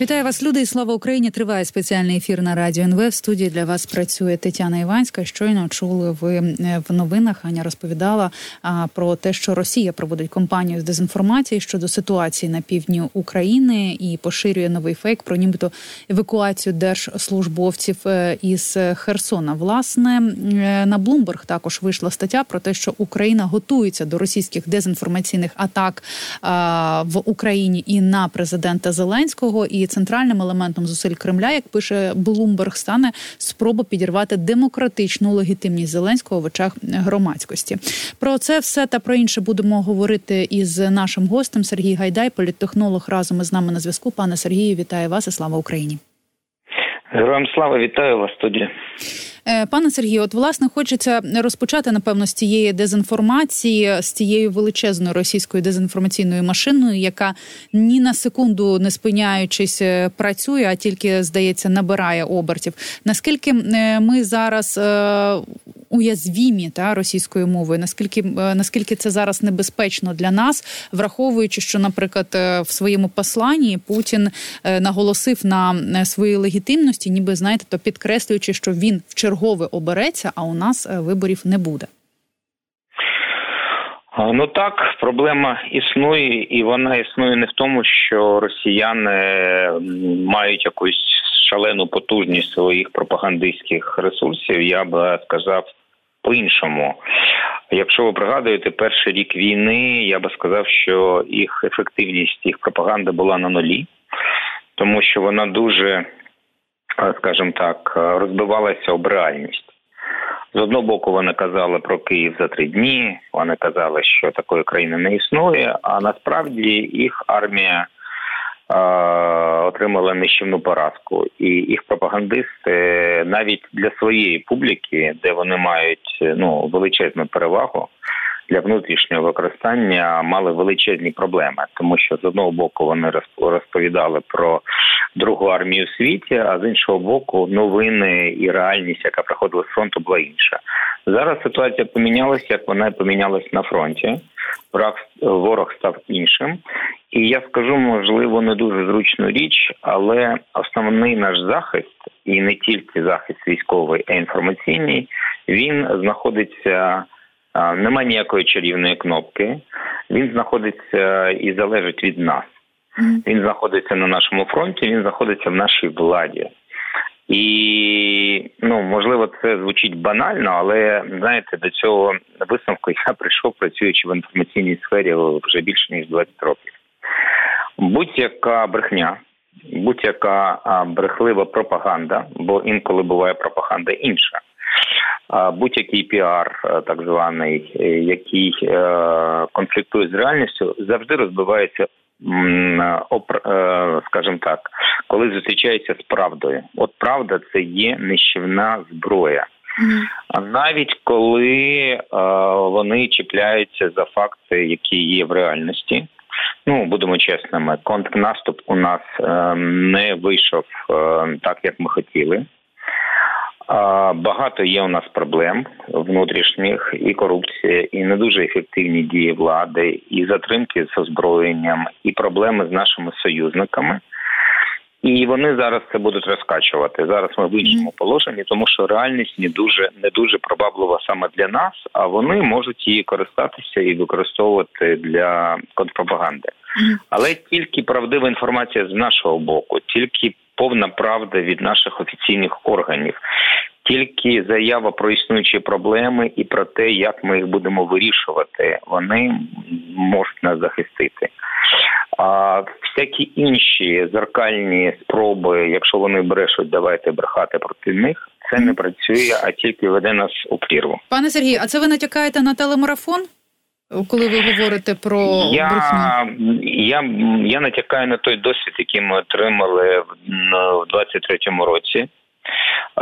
Вітаю вас, люди, і слава Україні! Триває спеціальний ефір на радіо НВ. В студії для вас працює Тетяна Іванська. Щойно чули ви е, в новинах. Аня розповідала а, про те, що Росія проводить кампанію з дезінформації щодо ситуації на півдні України і поширює новий фейк про нібито евакуацію держслужбовців е, із Херсона. Власне е, на Блумберг також вийшла стаття про те, що Україна готується до російських дезінформаційних атак а, в Україні і на президента Зеленського. І центральним елементом зусиль Кремля, як пише Блумберг, стане спроба підірвати демократичну легітимність Зеленського в очах громадськості. Про це все та про інше будемо говорити із нашим гостем Сергій Гайдай, політтехнолог разом із нами на зв'язку. Пане Сергію, вітаю вас і слава Україні. Героям слава вітаю вас студія. Е, пане Сергію, от власне хочеться розпочати напевно з цієї дезінформації, з цією величезною російською дезінформаційною машиною, яка ні на секунду не спиняючись е, працює, а тільки здається набирає обертів. Наскільки е, ми зараз уязвімі та російською мовою? Наскільки наскільки це зараз небезпечно для нас, враховуючи, що, наприклад, в своєму посланні Путін наголосив на своїй легітимності, ніби знаєте, то підкреслюючи, що він в чергове обереться, а у нас е, виборів не буде. Ну так, проблема існує, і вона існує не в тому, що росіяни мають якусь шалену потужність своїх пропагандистських ресурсів. Я би сказав по-іншому. Якщо ви пригадуєте перший рік війни, я би сказав, що їх ефективність їх пропаганди була на нулі, тому що вона дуже скажімо так, розбивалася об реальність. З одного боку, вони казали про Київ за три дні. Вони казали, що такої країни не існує. А насправді їх армія е, отримала нищівну поразку, і їх пропагандисти навіть для своєї публіки, де вони мають ну величезну перевагу, для внутрішнього використання мали величезні проблеми, тому що з одного боку вони розповідали про другу армію в світі, а з іншого боку, новини і реальність, яка приходила з фронту, була інша. Зараз ситуація помінялася, як вона помінялась на фронті. Враг ворог став іншим, і я скажу, можливо, не дуже зручну річ, але основний наш захист, і не тільки захист військовий, а інформаційний, він знаходиться Нема ніякої чарівної кнопки. Він знаходиться і залежить від нас. Він знаходиться на нашому фронті, він знаходиться в нашій владі. І ну можливо, це звучить банально, але знаєте, до цього висновку я прийшов, працюючи в інформаційній сфері вже більше ніж 20 років. Будь-яка брехня, будь-яка брехлива пропаганда, бо інколи буває пропаганда інша будь-який піар, е, так званий, е, який е, конфліктує з реальністю, завжди розбивається. скажімо так, коли зустрічається з правдою, от правда, це є нищівна зброя. А навіть коли вони чіпляються за факти, які є в реальності, ну будемо чесними, контрнаступ у нас не вийшов так, як ми хотіли. Багато є у нас проблем внутрішніх і корупція, і не дуже ефективні дії влади, і затримки з озброєнням, і проблеми з нашими союзниками. І вони зараз це будуть розкачувати. Зараз ми в іншому положенні, тому що реальність не дуже не дуже пробаблива саме для нас, а вони можуть її користатися і використовувати для контрпропаганди. Але тільки правдива інформація з нашого боку, тільки повна правда від наших офіційних органів. Тільки заява про існуючі проблеми і про те, як ми їх будемо вирішувати, вони можуть нас захистити. А всякі інші зеркальні спроби, якщо вони брешуть, давайте брехати проти них. Це не працює, а тільки веде нас у прірву. Пане Сергію, а це ви натякаєте на телемарафон? Коли ви говорите про я, я я натякаю на той досвід, який ми отримали в 23-му році,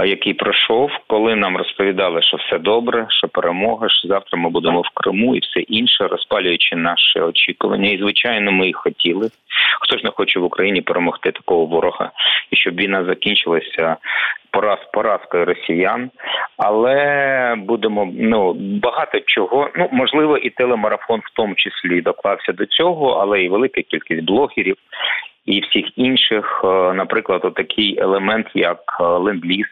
який пройшов, коли нам розповідали, що все добре, що перемога, що завтра ми будемо в Криму і все інше, розпалюючи наші очікування. І звичайно, ми їх хотіли. Хто ж не хоче в Україні перемогти такого ворога, і щоб війна закінчилася пораз поразкою росіян, але будемо ну багато чого. Ну можливо, і телемарафон в тому числі доклався до цього, але і велика кількість блогерів. І всіх інших, е, наприклад, такий елемент, як е, ленд-ліз.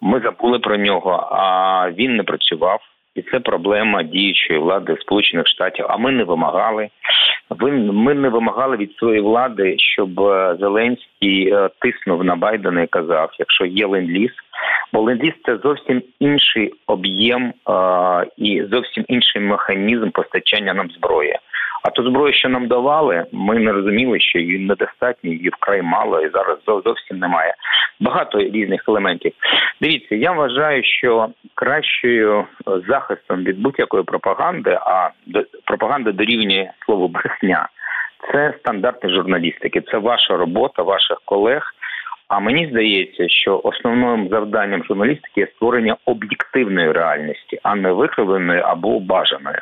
Ми забули про нього, а він не працював. І це проблема діючої влади Сполучених Штатів. А ми не вимагали. ми не вимагали від своєї влади, щоб е, Зеленський тиснув на Байдена і казав: якщо є ленд-ліз, бо ленд-ліз – це зовсім інший об'єм і зовсім інший механізм постачання нам зброї. А ту зброю, що нам давали, ми не розуміли, що її недостатньо, її вкрай мало і зараз зовсім немає. Багато різних елементів. Дивіться, я вважаю, що кращою захистом від будь-якої пропаганди, а пропаганда дорівнює слово брехня. Це стандарти журналістики, це ваша робота, ваших колег. А мені здається, що основним завданням журналістики є створення об'єктивної реальності, а не викривленої або бажаної.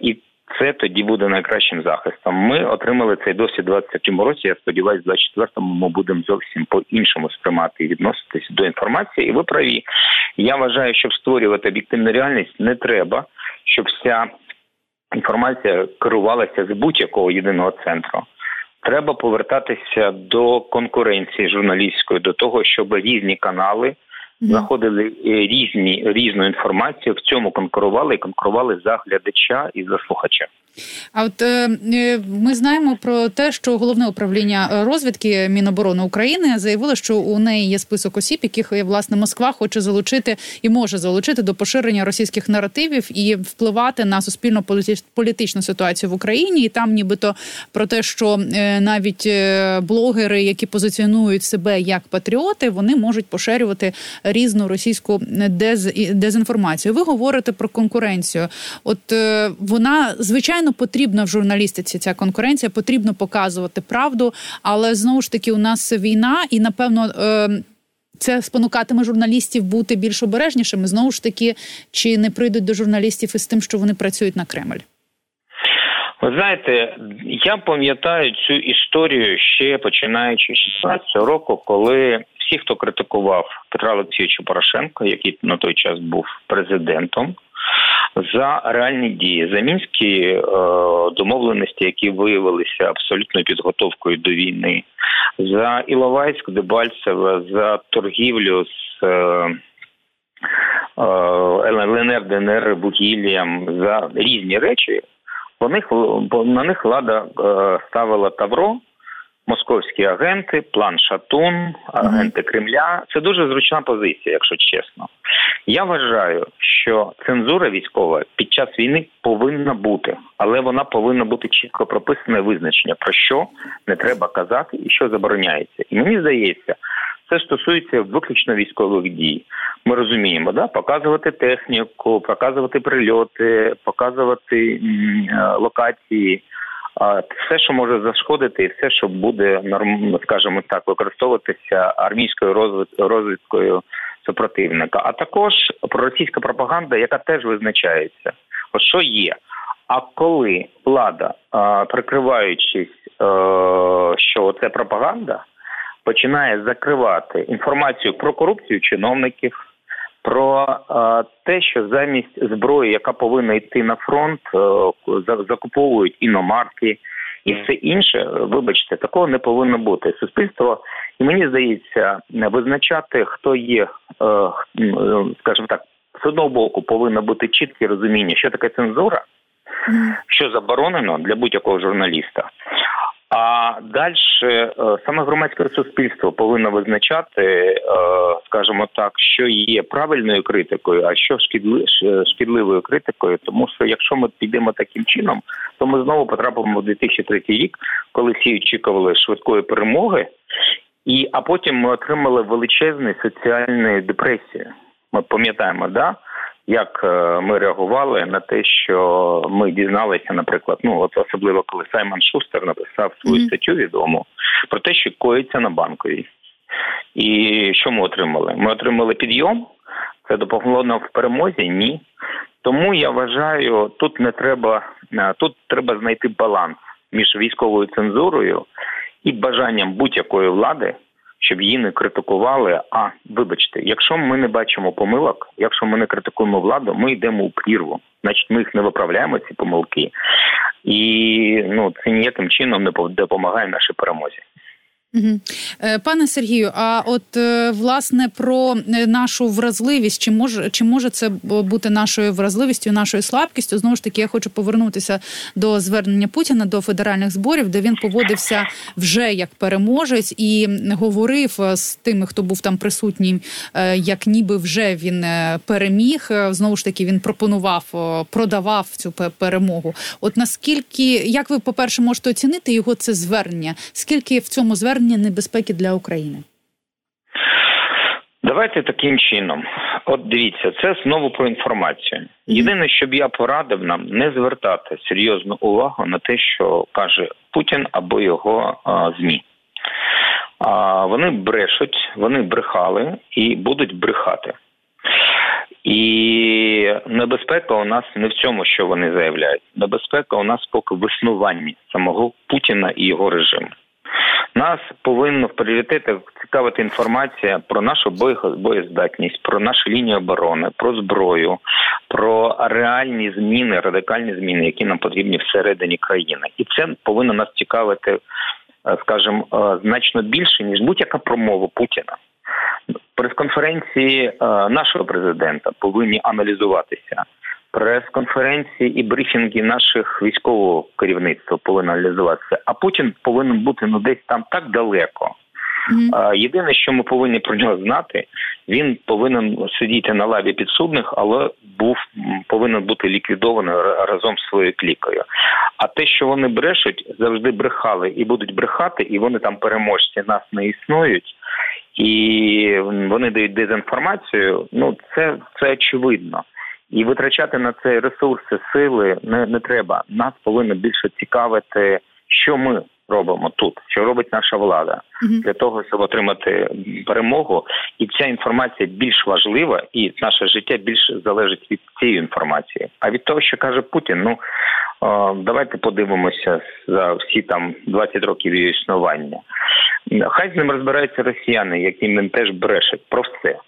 І це тоді буде найкращим захистом. Ми отримали цей досвід у 23-му році. Я сподіваюся, в 24-му ми будемо зовсім по іншому сприймати і відноситись до інформації. І ви праві. Я вважаю, щоб створювати об'єктивну реальність, не треба, щоб вся інформація керувалася з будь-якого єдиного центру. Треба повертатися до конкуренції журналістської, до того, щоб різні канали знаходили е, різні різну інформацію в цьому конкурували і конкурували за глядача і за слухача. А от е, е, ми знаємо про те, що головне управління розвідки Міноборони України заявило, що у неї є список осіб, яких власне Москва хоче залучити і може залучити до поширення російських наративів і впливати на суспільно політичну ситуацію в Україні. І там, нібито про те, що е, навіть блогери, які позиціонують себе як патріоти, вони можуть поширювати різну російську дез... дезінформацію. Ви говорите про конкуренцію. От вона звичайно звичайно потрібна в журналістиці ця конкуренція, потрібно показувати правду, але знову ж таки у нас війна, і напевно. Е, це спонукатиме журналістів бути більш обережнішими. Знову ж таки, чи не прийдуть до журналістів із тим, що вони працюють на Кремль? Ви знаєте, я пам'ятаю цю історію ще починаючи з 16 року, коли всі, хто критикував Петра Олексійовича Порошенка, який на той час був президентом, за реальні дії за мінські е, домовленості, які виявилися абсолютною підготовкою до війни, за Іловайськ, Дебальцеве, за торгівлю з. Е, е ЛНР, ДНР, вугіллям за різні речі, них на них влада е, ставила тавро московські агенти, план Шатун, агенти Кремля. Це дуже зручна позиція, якщо чесно. Я вважаю, що цензура військова під час війни повинна бути, але вона повинна бути чітко прописане визначення про що не треба казати і що забороняється. І мені здається. Це стосується виключно військових дій. Ми розуміємо, да, показувати техніку, показувати прильоти, показувати е, локації, все, що може зашкодити, і все, що буде скажімо так, використовуватися армійською розвідкою супротивника, а також проросійська пропаганда, яка теж визначається, от що є. А коли влада, прикриваючись, е, що це пропаганда, починає закривати інформацію про корупцію чиновників про е, те, що замість зброї, яка повинна йти на фронт, е, закуповують іномарки і все інше. Вибачте, такого не повинно бути. Суспільство і мені здається, визначати, хто є, е, скажімо так, з одного боку повинно бути чітке розуміння, що таке цензура, що заборонено для будь-якого журналіста. А далі е, саме громадське суспільство повинно визначати, е, скажімо так, що є правильною критикою, а що шкідливою критикою. Тому що якщо ми підемо таким чином, то ми знову потрапимо в 2003 рік, коли всі очікували швидкої перемоги, і а потім ми отримали величезну соціальну депресію. Ми пам'ятаємо, да як е, ми реагували на те, що ми дізналися, наприклад, ну от особливо коли Саймон Шустер написав свою mm-hmm. статтю відому про те, що коїться на банковій. І що ми отримали? Ми отримали підйом. Це допомогло нам в перемозі? Ні. Тому я вважаю, тут не треба е, тут треба знайти баланс між військовою цензурою і бажанням будь-якої влади щоб її не критикували. А вибачте, якщо ми не бачимо помилок, якщо ми не критикуємо владу, ми йдемо у прірву. Значить, ми їх не виправляємо ці помилки, і ну це ніяким чином не допомагає нашій перемозі. Угу. Пане Сергію, а от е, власне про е, нашу вразливість, чи може чи може це бути нашою вразливістю, нашою слабкістю? Знову ж таки, я хочу повернутися до звернення Путіна до федеральних зборів, де він поводився вже як переможець і говорив з тими, хто був там присутній, як ніби вже він переміг. Знову ж таки, він пропонував, продавав цю перемогу. От наскільки як ви, по перше, можете оцінити його це звернення? Скільки в цьому зверненні звернення небезпеки для України? Давайте таким чином. От дивіться, це знову про інформацію. Єдине, що б я порадив нам не звертати серйозну увагу на те, що каже Путін або його а, змі. А вони брешуть, вони брехали і будуть брехати. І небезпека у нас не в цьому, що вони заявляють. Небезпека у нас поки в існуванні самого Путіна і його режиму. Нас повинно в пріоритетах цікавити інформація про нашу боєздатність, про нашу лінію оборони, про зброю, про реальні зміни, радикальні зміни, які нам потрібні всередині країни, і це повинно нас цікавити, е, скажімо, е, значно більше ніж будь-яка промова Путіна. Прес-конференції е, нашого президента повинні аналізуватися прес-конференції і брифінги наших військового керівництва повинні аналізуватися. А Путін повинен бути ну десь там так далеко. Mm-hmm. Єдине, що ми повинні про нього знати, він повинен сидіти на лаві підсудних, але був повинен бути ліквідований разом з своєю клікою. А те, що вони брешуть, завжди брехали і будуть брехати, і вони там переможці нас не існують, і вони дають дезінформацію. Ну це це очевидно. І витрачати на це ресурси, сили не не треба. Нас повинно більше цікавити, що ми робимо тут, що робить наша влада uh для того, щоб отримати перемогу. І ця інформація більш важлива, і наше життя більше залежить від цієї інформації. А від того, що каже Путін, ну давайте подивимося за всі там 20 років її існування. Хай з ним розбираються росіяни, яким він теж брешуть про все.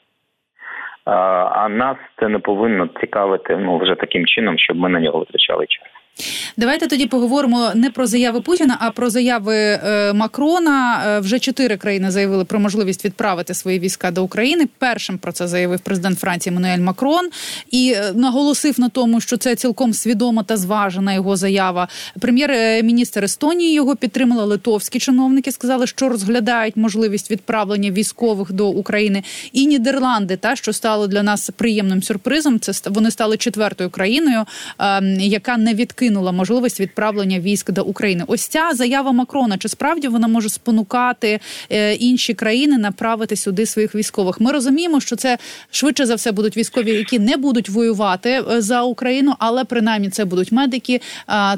А нас це не повинно цікавити ну вже таким чином, щоб ми на нього витрачали час. Давайте тоді поговоримо не про заяви Путіна, а про заяви е, Макрона. Е, вже чотири країни заявили про можливість відправити свої війська до України. Першим про це заявив президент Франції Мануель Макрон і е, наголосив на тому, що це цілком свідома та зважена його заява. Прем'єр-міністр Естонії його підтримала. Литовські чиновники сказали, що розглядають можливість відправлення військових до України. І Нідерланди, та що стало для нас приємним сюрпризом. Це вони стали четвертою країною, ем, яка не відкинула відкинула можливість відправлення військ до України. Ось ця заява Макрона. Чи справді вона може спонукати е, інші країни направити сюди своїх військових? Ми розуміємо, що це швидше за все будуть військові, які не будуть воювати е, за Україну, але принаймні це будуть медики,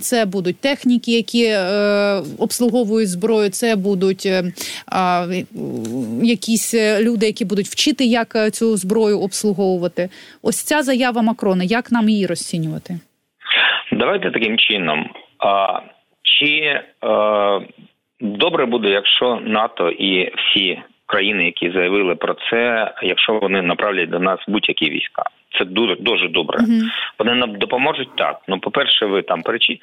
це будуть техніки, які е, обслуговують зброю. Це будуть якісь люди, які будуть вчити, як цю зброю обслуговувати. Ось ця заява Макрона. Як нам її розцінювати? Давайте таким чином. А, Чи а, добре буде, якщо НАТО і всі країни, які заявили про це, якщо вони направлять до нас будь-які війська? Це дуже дуже добре. Uh-huh. Вони нам допоможуть так. Ну, по перше, ви там перечі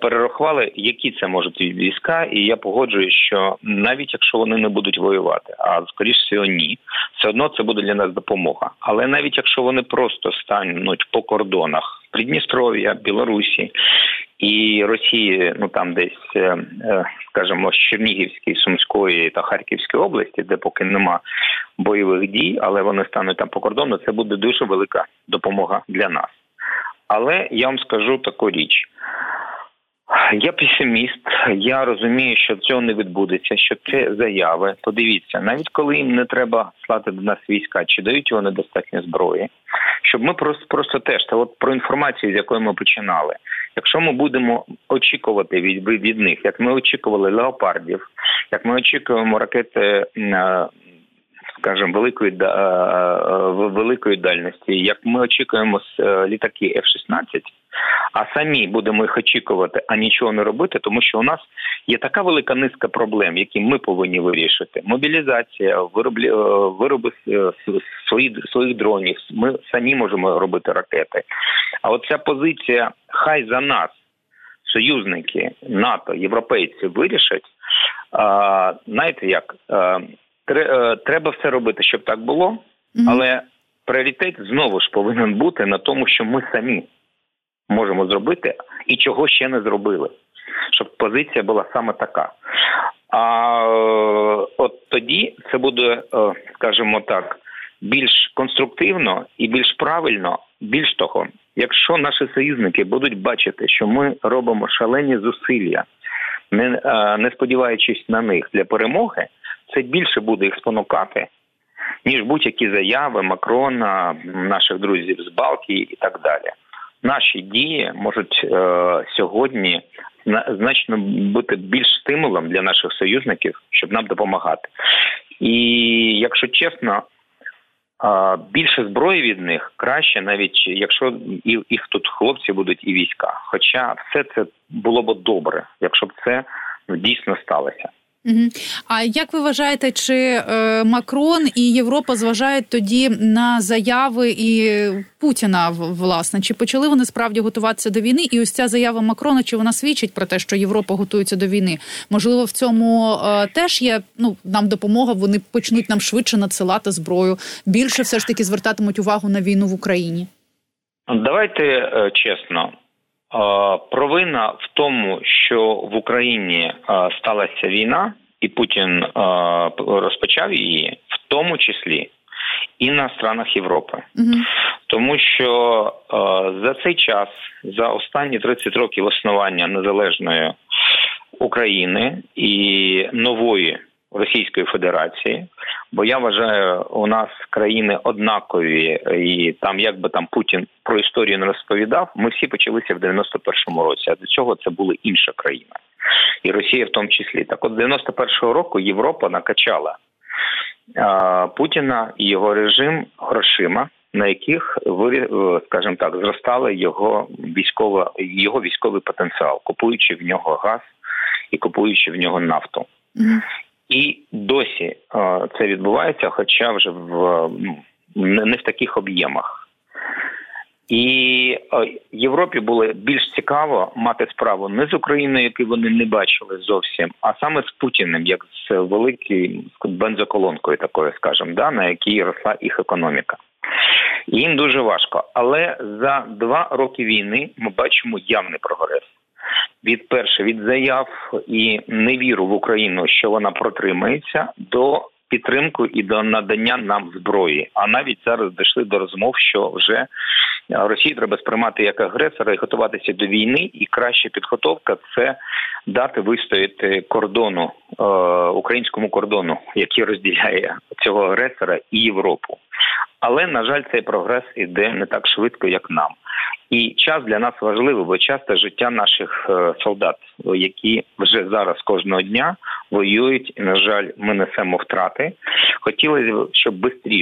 перерахували, які це можуть війська, і я погоджуюсь, що навіть якщо вони не будуть воювати, а скоріш всього ні, все одно це буде для нас допомога. Але навіть якщо вони просто стануть по кордонах. Придністров'я, Білорусі і Росії, ну там десь, е, е, скажімо, з Чернігівської, Сумської та Харківської області, де поки нема бойових дій, але вони стануть там по кордону. Це буде дуже велика допомога для нас. Але я вам скажу таку річ. Я песиміст, я розумію, що цього не відбудеться, що це заяви. Подивіться, навіть коли їм не треба слати до нас війська, чи дають вони достатньо зброї, щоб ми просто просто теж та от про інформацію, з якої ми починали. Якщо ми будемо очікувати від від них, як ми очікували леопардів, як ми очікуємо ракети скажімо, великої великої дальності. Як ми очікуємо з літаки F-16, а самі будемо їх очікувати, а нічого не робити, тому що у нас є така велика низка проблем, які ми повинні вирішити. Мобілізація, вироблі, вироби своїх своїх дронів. Ми самі можемо робити ракети. А от ця позиція хай за нас союзники НАТО, європейці вирішать. А, Знаєте, як е, треба все робити, щоб так було, але пріоритет знову ж повинен бути на тому, що ми самі можемо зробити і чого ще не зробили, щоб позиція була саме така. А от тоді це буде, е, скажімо так, більш конструктивно і більш правильно. Більш того, якщо наші союзники будуть бачити, що ми робимо шалені зусилля, не е, не сподіваючись на них для перемоги, це більше буде їх спонукати, ніж будь-які заяви Макрона, наших друзів з Балтії і так далі. Наші дії можуть е, сьогодні значно бути більш стимулом для наших союзників, щоб нам допомагати. І якщо чесно, більше зброї від них краще, навіть якщо і їх тут хлопці будуть і війська. Хоча все це було б добре, якщо б це дійсно сталося. А як ви вважаєте, чи е, Макрон і Європа зважають тоді на заяви і Путіна власне? Чи почали вони справді готуватися до війни? І ось ця заява Макрона, чи вона свідчить про те, що Європа готується до війни? Можливо, в цьому е, теж є ну нам допомога. Вони почнуть нам швидше надсилати зброю. Більше все ж таки звертатимуть увагу на війну в Україні. Давайте е, чесно. Провина в тому, що в Україні сталася війна, і Путін розпочав її, в тому числі і на странах Європи, угу. тому що за цей час, за останні 30 років існування незалежної України і нової Російської Федерації, бо я вважаю, у нас країни однакові, і там, як би там Путін про історію не розповідав, ми всі почалися в 91-му році. А до цього це була інша країна, і Росія в тому числі. Так, от 91-го року Європа накачала а, Путіна і його режим грошима. На яких скажімо так, зростали його військова його військовий потенціал, купуючи в нього газ і купуючи в нього нафту. І досі е, це відбувається, хоча вже в ну, не в таких об'ємах. І е, Європі було більш цікаво мати справу не з Україною, яку вони не бачили зовсім, а саме з Путіним, як з великою бензоколонкою, такою, скажімо, да, на якій росла їх економіка. їм дуже важко. Але за два роки війни ми бачимо явний прогрес від перше від заяв і невіру в Україну, що вона протримається, до підтримку і до надання нам зброї. А навіть зараз дійшли до розмов, що вже Росії треба сприймати як агресора і готуватися до війни. І краща підготовка це дати вистояти кордону е, українському кордону, який розділяє цього агресора і Європу. Але на жаль, цей прогрес іде не так швидко, як нам. І час для нас важливий, бо часто життя наших е, солдат, які вже зараз кожного дня воюють, і на жаль, ми несемо втрати. Хотілося б, щоб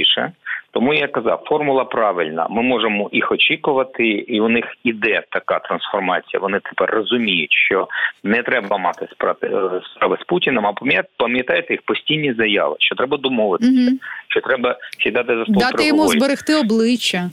швидше. Тому я казав, формула правильна. Ми можемо їх очікувати, і у них іде така трансформація. Вони тепер розуміють, що не треба мати е, справи з Путіним. А пам'ятаєте їх постійні заяви, що треба домовитися, угу. що треба сідати за стол дати йому зберегти обличчя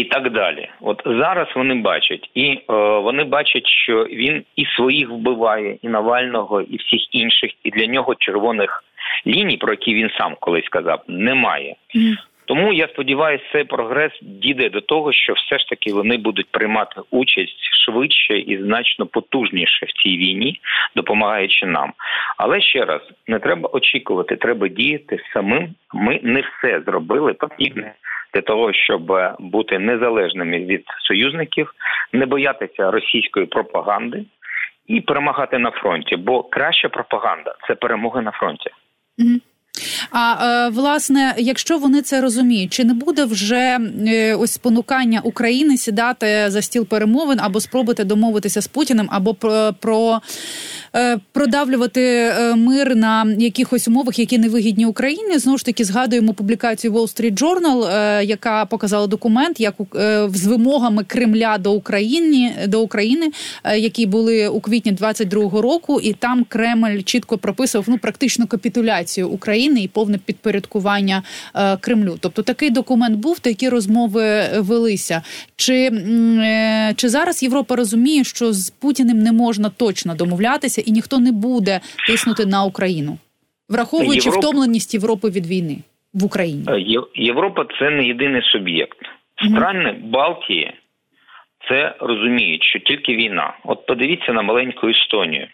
і так далі. От зараз вони бачать, і е, вони бачать, що він і своїх вбиває, і Навального, і всіх інших, і для нього червоних ліній, про які він сам колись сказав, немає. Mm. Тому я сподіваюся, цей прогрес дійде до того, що все ж таки вони будуть приймати участь швидше і значно потужніше в цій війні, допомагаючи нам. Але ще раз не треба очікувати, треба діяти самим. Ми не все зробили потрібне для того, щоб бути незалежними від союзників, не боятися російської пропаганди і перемагати на фронті. Бо краща пропаганда це перемоги на фронті. А е, власне, якщо вони це розуміють, чи не буде вже е, ось спонукання України сідати за стіл перемовин або спробувати домовитися з Путіним, або про, про е, продавлювати е, мир на якихось умовах, які не вигідні Україні. Знову ж таки згадуємо публікацію Wall Street Journal, е, яка показала документ, як з вимогами Кремля до України до України, які були у квітні 22-го року, і там Кремль чітко прописував ну практично капітуляцію України і повне підпорядкування Кремлю. Тобто такий документ був, такі розмови велися. Чи, Чи зараз Європа розуміє, що з Путіним не можна точно домовлятися, і ніхто не буде тиснути на Україну, враховуючи Європа... втомленість Європи від війни в Україні. Е, Європа це не єдиний суб'єкт. Страни Балтії це розуміють, що тільки війна. От подивіться на маленьку Естонію.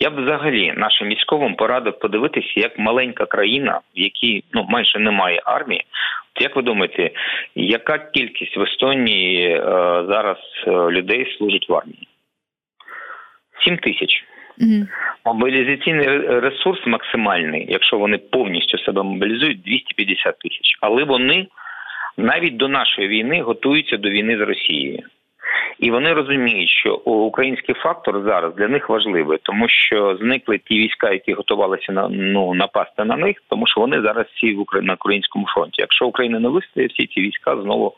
Я б взагалі нашим військовим порадив подивитися, як маленька країна, в якій ну майже немає армії. От як ви думаєте, яка кількість в Естонії е, зараз е, людей служить в армії? 7 тисяч. Мобілізаційний ресурс максимальний, якщо вони повністю себе мобілізують, 250 тисяч. Але вони навіть до нашої війни готуються до війни з Росією. І вони розуміють, що український фактор зараз для них важливий, тому що зникли ті війська, які готувалися на ну напасти на них, тому що вони зараз всі в Украї... на українському фронті. Якщо Україна не вистоїть, всі ці війська знову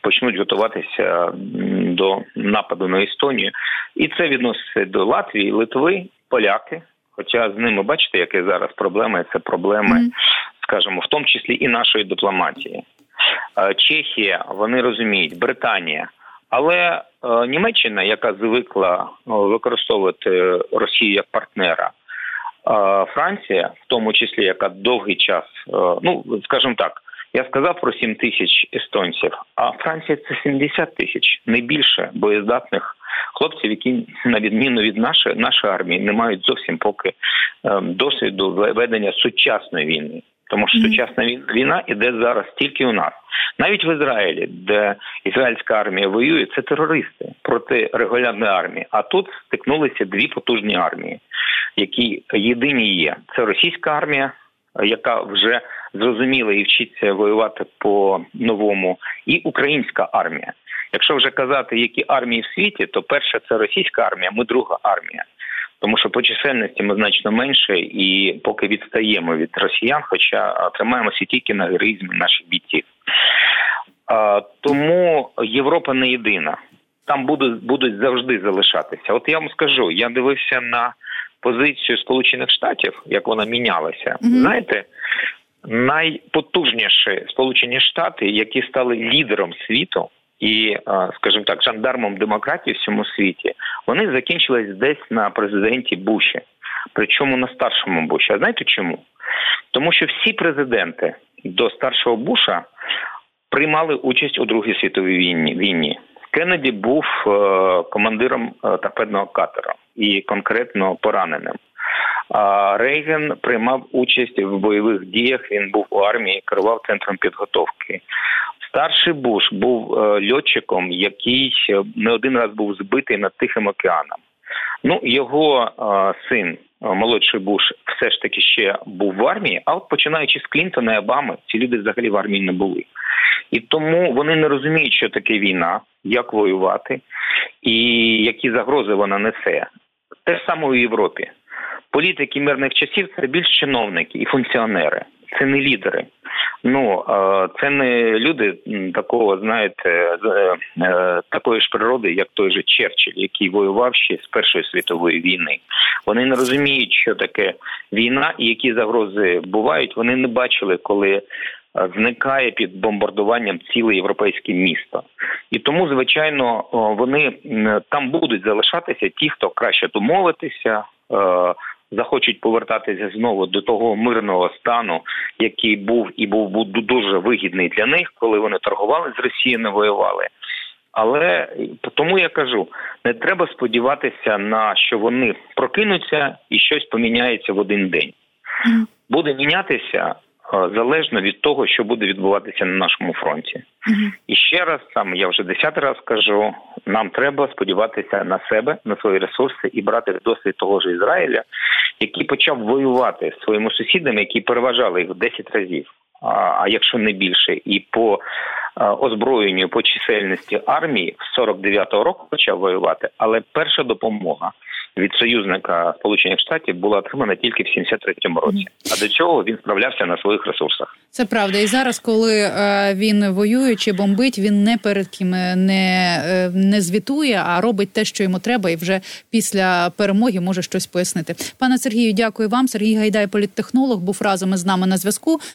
почнуть готуватися до нападу на Естонію, і це відноситься до Латвії, Литви, поляки. Хоча з ними бачите, які зараз проблеми це проблеми, скажімо, в тому числі і нашої дипломатії. Е, Чехія, вони розуміють, Британія. Але е, Німеччина, яка звикла е, використовувати Росію як партнера, е, Франція, в тому числі, яка довгий час, ну скажімо так, я сказав про 7 тисяч естонців, а Франція це 70 тисяч найбільше боєздатних хлопців, які на відміну від нашої нашої армії не мають зовсім поки е, досвіду ведення сучасної війни. Тому що сучасна війна іде зараз тільки у нас, навіть в Ізраїлі, де ізраїльська армія воює, це терористи проти регулярної армії. А тут стикнулися дві потужні армії, які єдині є. Це російська армія, яка вже зрозуміла і вчиться воювати по новому, і українська армія. Якщо вже казати, які армії в світі, то перша це російська армія, ми друга армія тому що по чисельності ми значно менше і поки відстаємо від росіян, хоча тримаємося тільки на героїзмі наших бійців. Тому Європа не єдина. Там будуть будуть завжди залишатися. От я вам скажу, я дивився на позицію Сполучених Штатів, як вона мінялася. Mm-hmm. Знаєте, найпотужніші Сполучені Штати, які стали лідером світу і, скажімо так, жандармом демократії в цьому світі, вони закінчились десь на президенті Буші, причому на старшому Буші. А знаєте чому? Тому що всі президенти до старшого Буша приймали участь у Другій світовій війні. війні. Кеннеді був е, командиром е, торпедного катера і конкретно пораненим. Рейген приймав участь в бойових діях. Він був у армії, керував центром підготовки. Старший Буш був е, льотчиком, який не один раз був збитий над Тихим океаном. Ну його е, син, е, молодший Буш, все ж таки ще був в армії. А от починаючи з Клінтона і Обами, ці люди взагалі в армії не були. І тому вони не розуміють, що таке війна, як воювати і які загрози вона несе. Те ж саме у Європі. Політики мирних часів це більш чиновники і функціонери, це не лідери. Ну це не люди такого, знаєте, е, е, такої ж природи, як той же Черчилль, який воював ще з Першої світової війни. Вони не розуміють, що таке війна і які загрози бувають. Вони не бачили, коли. Е, зникає під бомбардуванням ціле європейське місто, і тому, звичайно, вони там будуть залишатися ті, хто краще домовитися, захочуть повертатися знову до того мирного стану, який був і був дуже вигідний для них, коли вони торгували з Росією, не воювали. Але тому я кажу: не треба сподіватися на що вони прокинуться і щось поміняється в один день. Буде мінятися залежно від того, що буде відбуватися на нашому фронті. uh І ще раз там я вже десятий раз кажу: нам треба сподіватися на себе, на свої ресурси і брати досвід того ж Ізраїля, який почав воювати з своїми сусідами, які переважали їх в 10 разів. а якщо не більше, і по озброєнню по чисельності армії з 49-го року почав воювати, але перша допомога від союзника Сполучених Штатів була отримана тільки в 73-му році. А до цього він справлявся на своїх ресурсах. Це правда, і зараз, коли е, він воює чи бомбить, він не перед ким не, е, не звітує, а робить те, що йому треба, і вже після перемоги може щось пояснити. Пане Сергію, дякую вам. Сергій Гайдай, політтехнолог, був разом із нами на зв'язку.